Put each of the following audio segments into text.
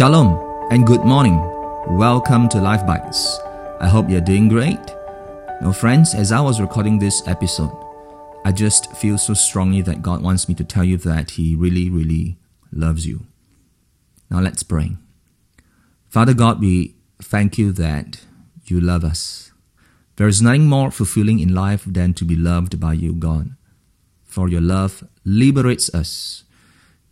Shalom and good morning. Welcome to Life Bites. I hope you're doing great. Now, friends, as I was recording this episode, I just feel so strongly that God wants me to tell you that He really, really loves you. Now, let's pray. Father God, we thank you that you love us. There is nothing more fulfilling in life than to be loved by you, God. For your love liberates us.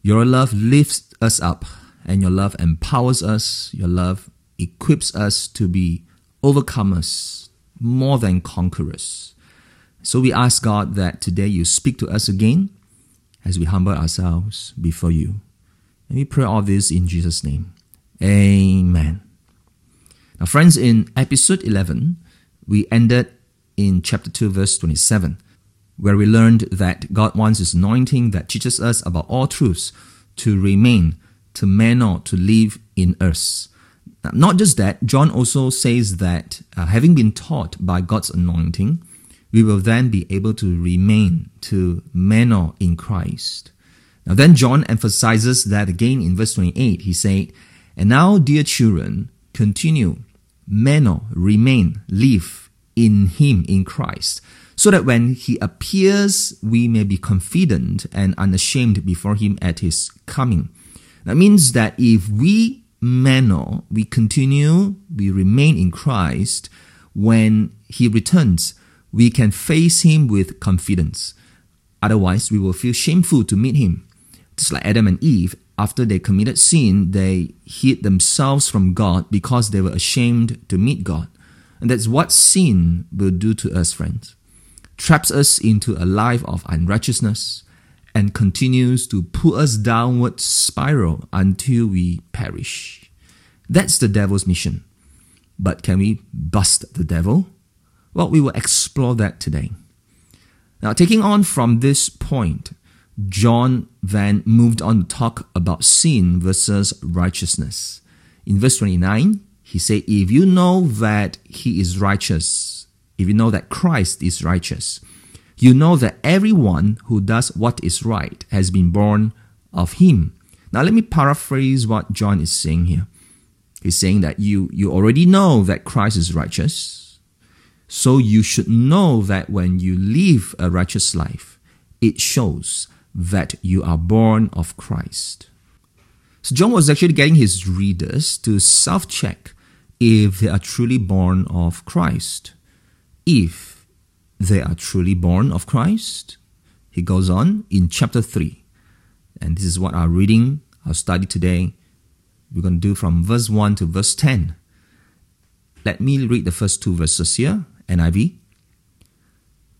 Your love lifts us up and your love empowers us. Your love equips us to be overcomers, more than conquerors. So we ask God that today you speak to us again as we humble ourselves before you. And we pray all this in Jesus' name. Amen. Now, friends, in episode 11, we ended in chapter 2, verse 27, where we learned that God wants His anointing that teaches us about all truths to remain to meno to live in us. Not just that, John also says that uh, having been taught by God's anointing, we will then be able to remain to meno in Christ. Now, then John emphasizes that again in verse 28. He said, And now, dear children, continue, meno, remain, live in Him, in Christ, so that when He appears, we may be confident and unashamed before Him at His coming. That means that if we meno, we continue, we remain in Christ, when He returns, we can face Him with confidence. Otherwise, we will feel shameful to meet Him. Just like Adam and Eve, after they committed sin, they hid themselves from God because they were ashamed to meet God. And that's what sin will do to us, friends. Traps us into a life of unrighteousness, and continues to pull us downward spiral until we perish. That's the devil's mission. But can we bust the devil? Well, we will explore that today. Now, taking on from this point, John then moved on to talk about sin versus righteousness. In verse 29, he said, If you know that he is righteous, if you know that Christ is righteous, you know that everyone who does what is right has been born of him. Now let me paraphrase what John is saying here. He's saying that you, you already know that Christ is righteous. So you should know that when you live a righteous life, it shows that you are born of Christ. So John was actually getting his readers to self check if they are truly born of Christ. If they are truly born of Christ? He goes on in chapter 3. And this is what our reading, our study today, we're going to do from verse 1 to verse 10. Let me read the first two verses here, NIV.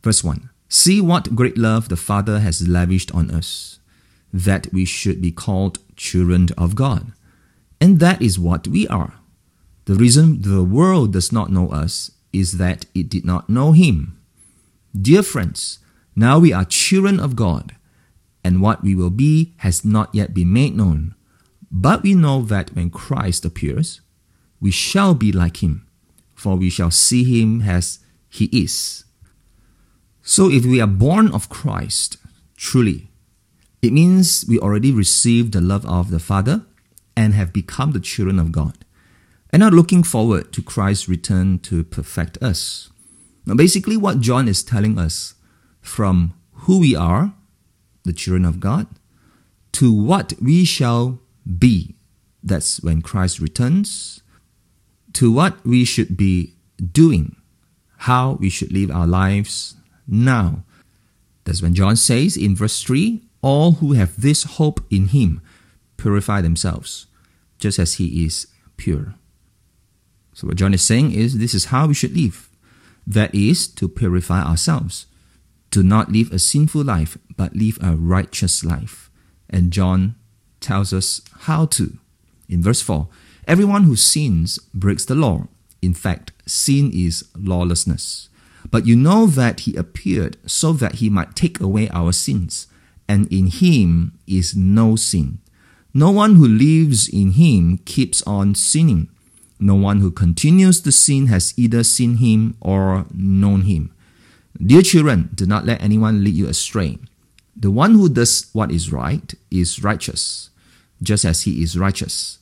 Verse 1 See what great love the Father has lavished on us, that we should be called children of God. And that is what we are. The reason the world does not know us is that it did not know Him. Dear friends, now we are children of God, and what we will be has not yet been made known. But we know that when Christ appears, we shall be like him, for we shall see him as he is. So if we are born of Christ, truly, it means we already received the love of the Father and have become the children of God, and are looking forward to Christ's return to perfect us. Now, basically, what John is telling us from who we are, the children of God, to what we shall be, that's when Christ returns, to what we should be doing, how we should live our lives now. That's when John says in verse 3 All who have this hope in him purify themselves, just as he is pure. So, what John is saying is this is how we should live. That is, to purify ourselves, to not live a sinful life, but live a righteous life. And John tells us how to. In verse 4, everyone who sins breaks the law. In fact, sin is lawlessness. But you know that he appeared so that he might take away our sins, and in him is no sin. No one who lives in him keeps on sinning. No one who continues to sin has either seen him or known him. Dear children, do not let anyone lead you astray. The one who does what is right is righteous, just as he is righteous.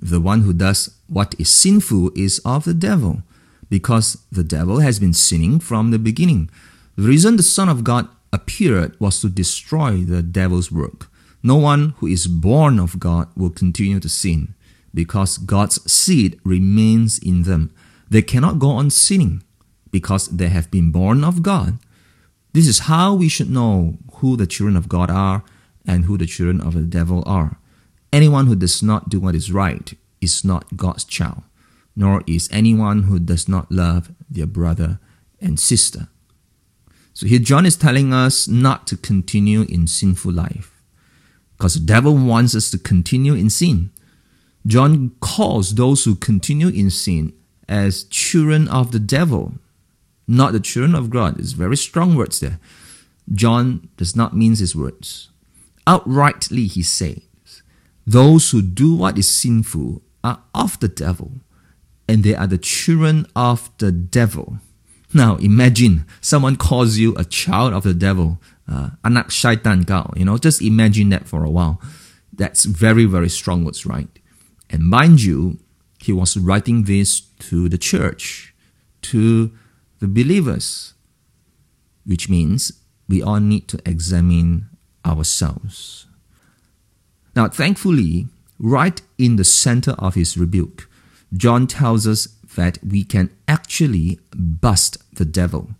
The one who does what is sinful is of the devil, because the devil has been sinning from the beginning. The reason the Son of God appeared was to destroy the devil's work. No one who is born of God will continue to sin, because God's seed remains in them. They cannot go on sinning, because they have been born of God. This is how we should know who the children of God are and who the children of the devil are. Anyone who does not do what is right is not God's child, nor is anyone who does not love their brother and sister. So here John is telling us not to continue in sinful life because the devil wants us to continue in sin. John calls those who continue in sin as children of the devil, not the children of God. It's very strong words there. John does not mince his words. Outrightly he says, those who do what is sinful are of the devil, and they are the children of the devil. Now imagine someone calls you a child of the devil, uh, anak syaitan kau. You know, just imagine that for a while. That's very, very strong words, right? And mind you, he was writing this to the church, to the believers, which means we all need to examine ourselves. Now, thankfully, right in the center of his rebuke, John tells us that we can actually bust the devil.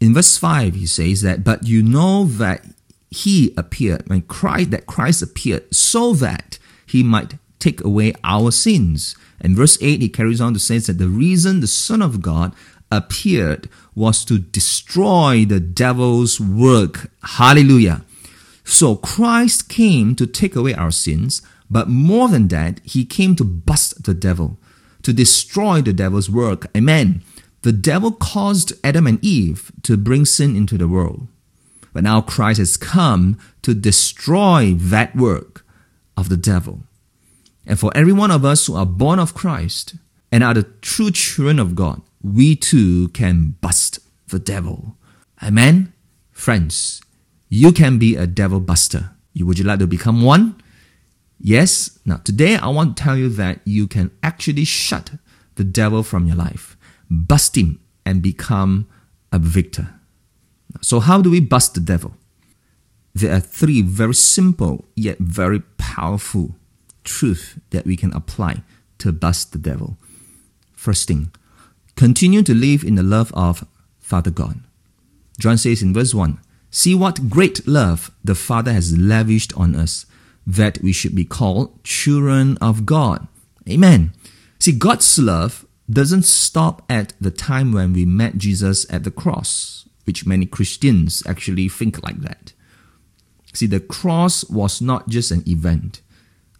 In verse 5, he says that, but you know that he appeared, when Christ, that Christ appeared so that he might take away our sins. And verse 8, he carries on to say that the reason the Son of God appeared was to destroy the devil's work. Hallelujah. So Christ came to take away our sins, but more than that, he came to bust the devil, to destroy the devil's work. Amen. The devil caused Adam and Eve to bring sin into the world. But now Christ has come to destroy that work of the devil. And for every one of us who are born of Christ and are the true children of God, we too can bust the devil. Amen? Friends, you can be a devil buster. Would you like to become one? Yes. Now, today I want to tell you that you can actually shut the devil from your life, bust him, and become a victor. So, how do we bust the devil? There are three very simple yet very powerful truths that we can apply to bust the devil. First thing, continue to live in the love of Father God. John says in verse 1 See what great love the Father has lavished on us, that we should be called children of God. Amen. See, God's love doesn't stop at the time when we met Jesus at the cross, which many Christians actually think like that. See, the cross was not just an event,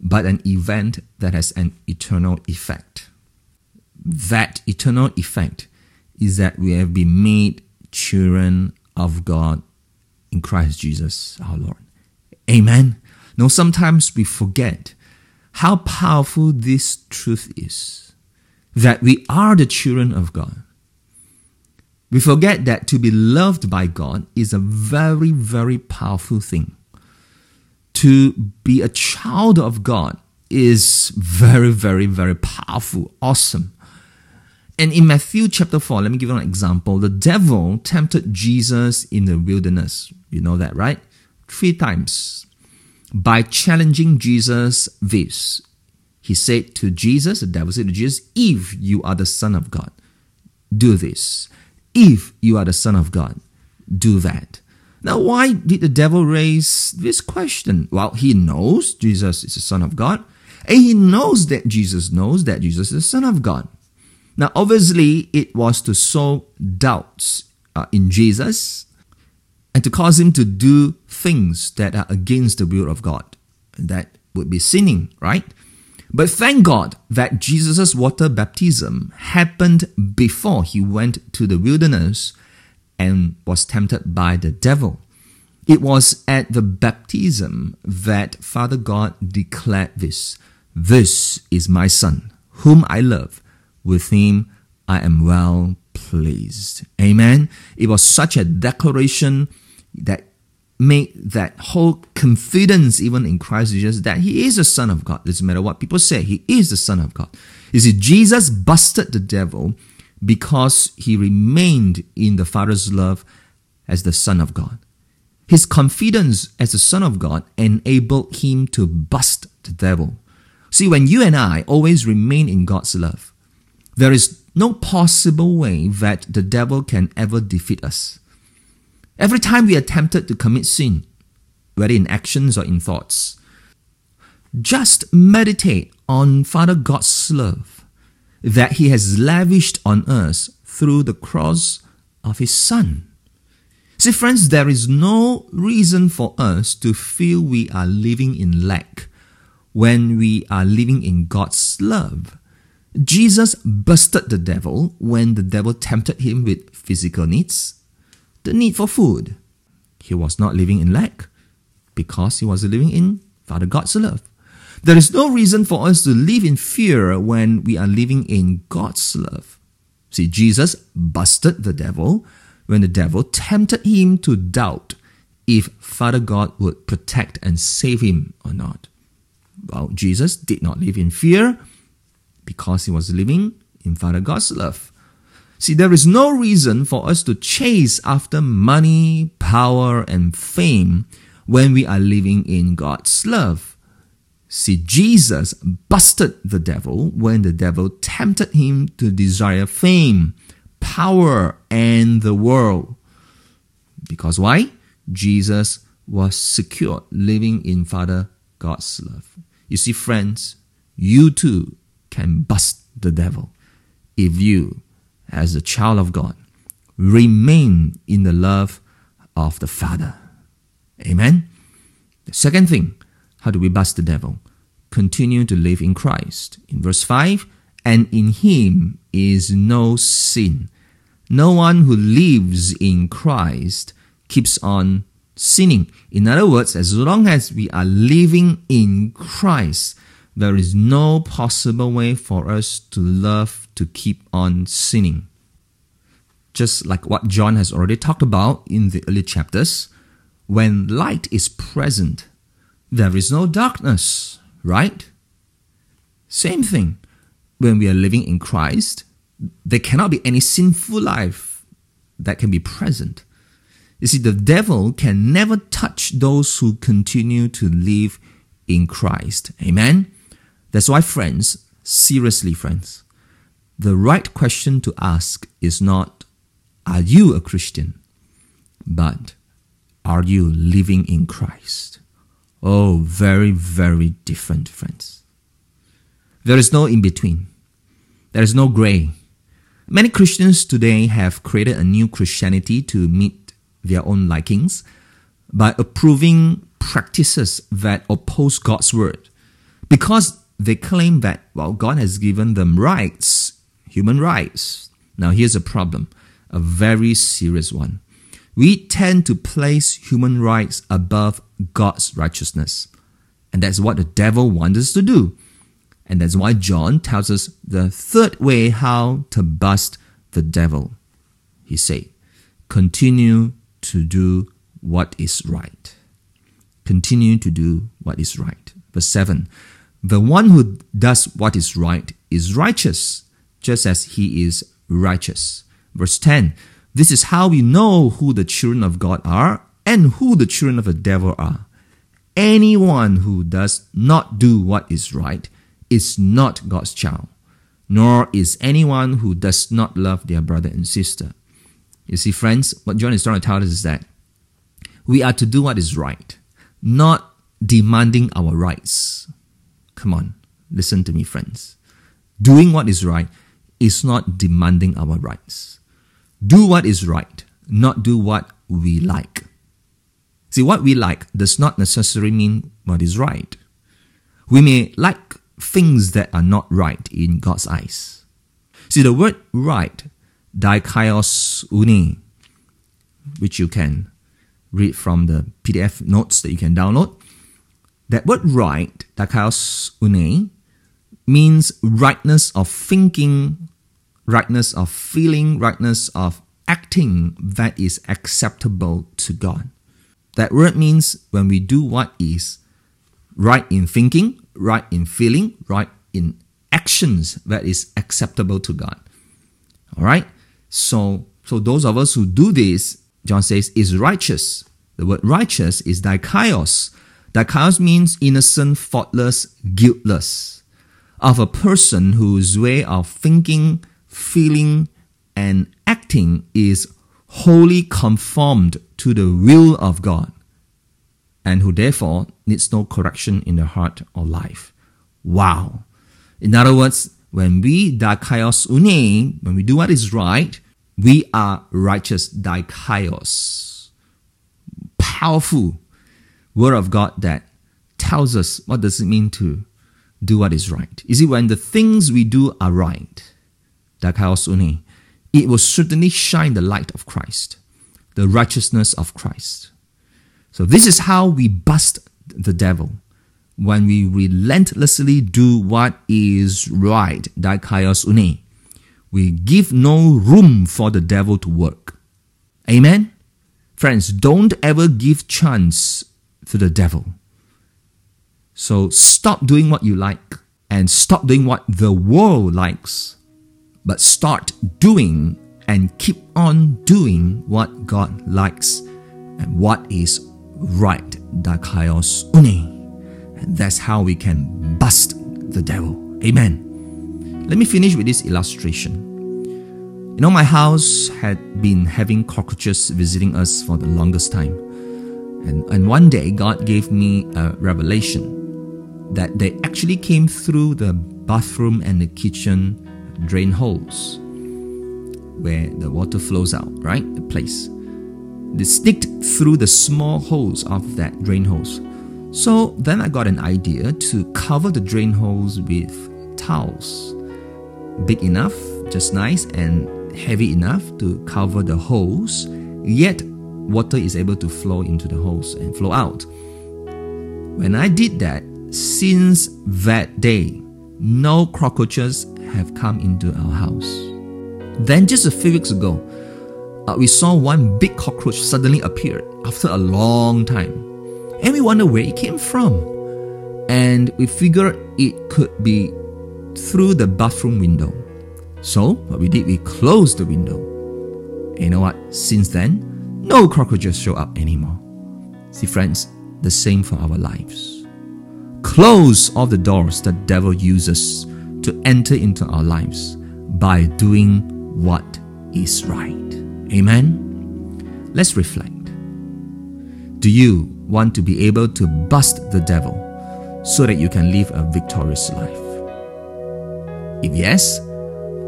but an event that has an eternal effect. That eternal effect is that we have been made children of God in Christ Jesus our Lord. Amen. Now, sometimes we forget how powerful this truth is that we are the children of God. We forget that to be loved by God is a very, very powerful thing. To be a child of God is very, very, very powerful, awesome. And in Matthew chapter 4, let me give you an example. The devil tempted Jesus in the wilderness. You know that, right? Three times. By challenging Jesus this, he said to Jesus, the devil said to Jesus, If you are the Son of God, do this. If you are the Son of God, do that. Now, why did the devil raise this question? Well, he knows Jesus is the Son of God, and he knows that Jesus knows that Jesus is the Son of God. Now, obviously, it was to sow doubts uh, in Jesus and to cause him to do things that are against the will of God. That would be sinning, right? But thank God that Jesus' water baptism happened before he went to the wilderness and was tempted by the devil. It was at the baptism that Father God declared this This is my Son, whom I love with him I am well pleased. Amen. It was such a declaration that made that whole confidence even in Christ Jesus that he is the Son of God. Doesn't matter what people say, he is the Son of God. You see, Jesus busted the devil because he remained in the Father's love as the Son of God. His confidence as the Son of God enabled him to bust the devil. See, when you and I always remain in God's love, there is no possible way that the devil can ever defeat us. Every time we are tempted to commit sin, whether in actions or in thoughts, just meditate on Father God's love that He has lavished on us through the cross of His Son. See, friends, there is no reason for us to feel we are living in lack when we are living in God's love. Jesus busted the devil when the devil tempted him with physical needs, the need for food. He was not living in lack because he was living in Father God's love. There is no reason for us to live in fear when we are living in God's love. See, Jesus busted the devil when the devil tempted him to doubt if Father God would protect and save him or not. Well, Jesus did not live in fear because he was living in Father God's love. See, there is no reason for us to chase after money, power, and fame when we are living in God's love. See, Jesus busted the devil when the devil tempted him to desire fame, power and the world. Because why? Jesus was secure living in Father God's love. You see, friends, you too can bust the devil if you, as a child of God, remain in the love of the Father. Amen. The second thing, how do we bust the devil? Continue to live in Christ. In verse 5, and in him is no sin. No one who lives in Christ keeps on sinning. In other words, as long as we are living in Christ, there is no possible way for us to love to keep on sinning. Just like what John has already talked about in the early chapters, when light is present, there is no darkness, right? Same thing. When we are living in Christ, there cannot be any sinful life that can be present. You see, the devil can never touch those who continue to live in Christ. Amen? That's why, friends, seriously, friends, the right question to ask is not, Are you a Christian? but Are you living in Christ? Oh, very, very different, friends. There is no in between, there is no gray. Many Christians today have created a new Christianity to meet their own likings by approving practices that oppose God's word because they claim that, well, God has given them rights, human rights. Now, here's a problem, a very serious one. We tend to place human rights above God's righteousness. And that's what the devil wants us to do. And that's why John tells us the third way how to bust the devil. He said, continue to do what is right. Continue to do what is right. Verse 7 The one who does what is right is righteous, just as he is righteous. Verse 10 This is how we know who the children of God are and who the children of the devil are. Anyone who does not do what is right is not God's child, nor is anyone who does not love their brother and sister. You see, friends, what John is trying to tell us is that we are to do what is right, not demanding our rights. Come on, listen to me, friends. Doing what is right is not demanding our rights. Do what is right, not do what we like. See, what we like does not necessarily mean what is right. We may like things that are not right in God's eyes. See, the word right, dikaiosune, which you can read from the PDF notes that you can download. That word right, dikaios une, means rightness of thinking, rightness of feeling, rightness of acting that is acceptable to God. That word means when we do what is right in thinking, right in feeling, right in actions that is acceptable to God. All right? So, so those of us who do this, John says, is righteous. The word righteous is dikaios. Dikaios means innocent, faultless, guiltless. Of a person whose way of thinking, feeling, and acting is wholly conformed to the will of God, and who therefore needs no correction in the heart or life. Wow. In other words, when we dikaiosune, when we do what is right, we are righteous dikaios. Powerful word of God that tells us what does it mean to do what is right. Is it when the things we do are right? Dikaiosune. It will certainly shine the light of Christ, the righteousness of Christ. So this is how we bust the devil when we relentlessly do what is right, dikaiosune, we give no room for the devil to work. Amen? Friends, don't ever give chance to the devil. So stop doing what you like and stop doing what the world likes, but start doing and keep on doing what God likes and what is right, dikaiosune. That's how we can bust the devil. Amen. Let me finish with this illustration. You know, my house had been having cockroaches visiting us for the longest time. And, and one day, God gave me a revelation that they actually came through the bathroom and the kitchen drain holes where the water flows out, right? The place. They sneaked through the small holes of that drain hose. So then I got an idea to cover the drain holes with towels. Big enough, just nice, and heavy enough to cover the holes, yet water is able to flow into the holes and flow out. When I did that, since that day, no cockroaches have come into our house. Then, just a few weeks ago, uh, we saw one big cockroach suddenly appear after a long time and we wonder where it came from. And we figured it could be through the bathroom window. So, what we did, we closed the window. And you know what? Since then, no cockroaches show up anymore. See, friends, the same for our lives. Close all the doors the devil uses to enter into our lives by doing what is right. Amen? Let's reflect. Do you want to be able to bust the devil so that you can live a victorious life? If yes,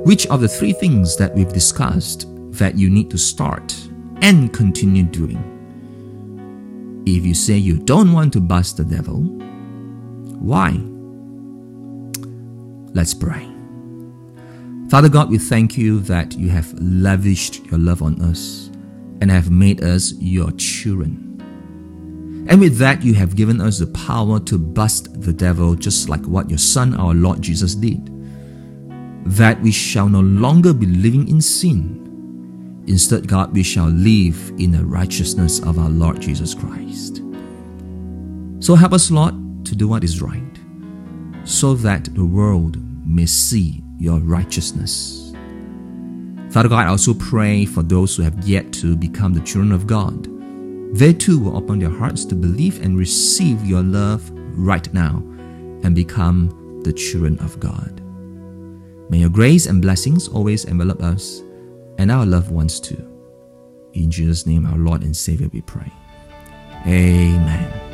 which of the three things that we've discussed that you need to start and continue doing? If you say you don't want to bust the devil, why? Let's pray. Father God, we thank you that you have lavished your love on us and have made us your children. And with that, you have given us the power to bust the devil, just like what your Son, our Lord Jesus, did. That we shall no longer be living in sin. Instead, God, we shall live in the righteousness of our Lord Jesus Christ. So help us, Lord, to do what is right, so that the world may see your righteousness. Father God, I also pray for those who have yet to become the children of God they too will open their hearts to believe and receive your love right now and become the children of God. May your grace and blessings always envelop us and our loved ones too. In Jesus' name, our Lord and Savior, we pray. Amen.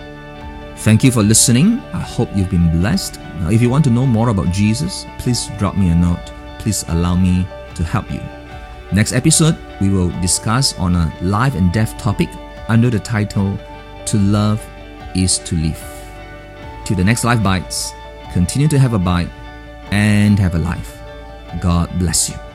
Thank you for listening. I hope you've been blessed. Now, if you want to know more about Jesus, please drop me a note. Please allow me to help you. Next episode, we will discuss on a life and death topic under the title To Love is to Live. Till the next Life Bites, continue to have a bite and have a life. God bless you.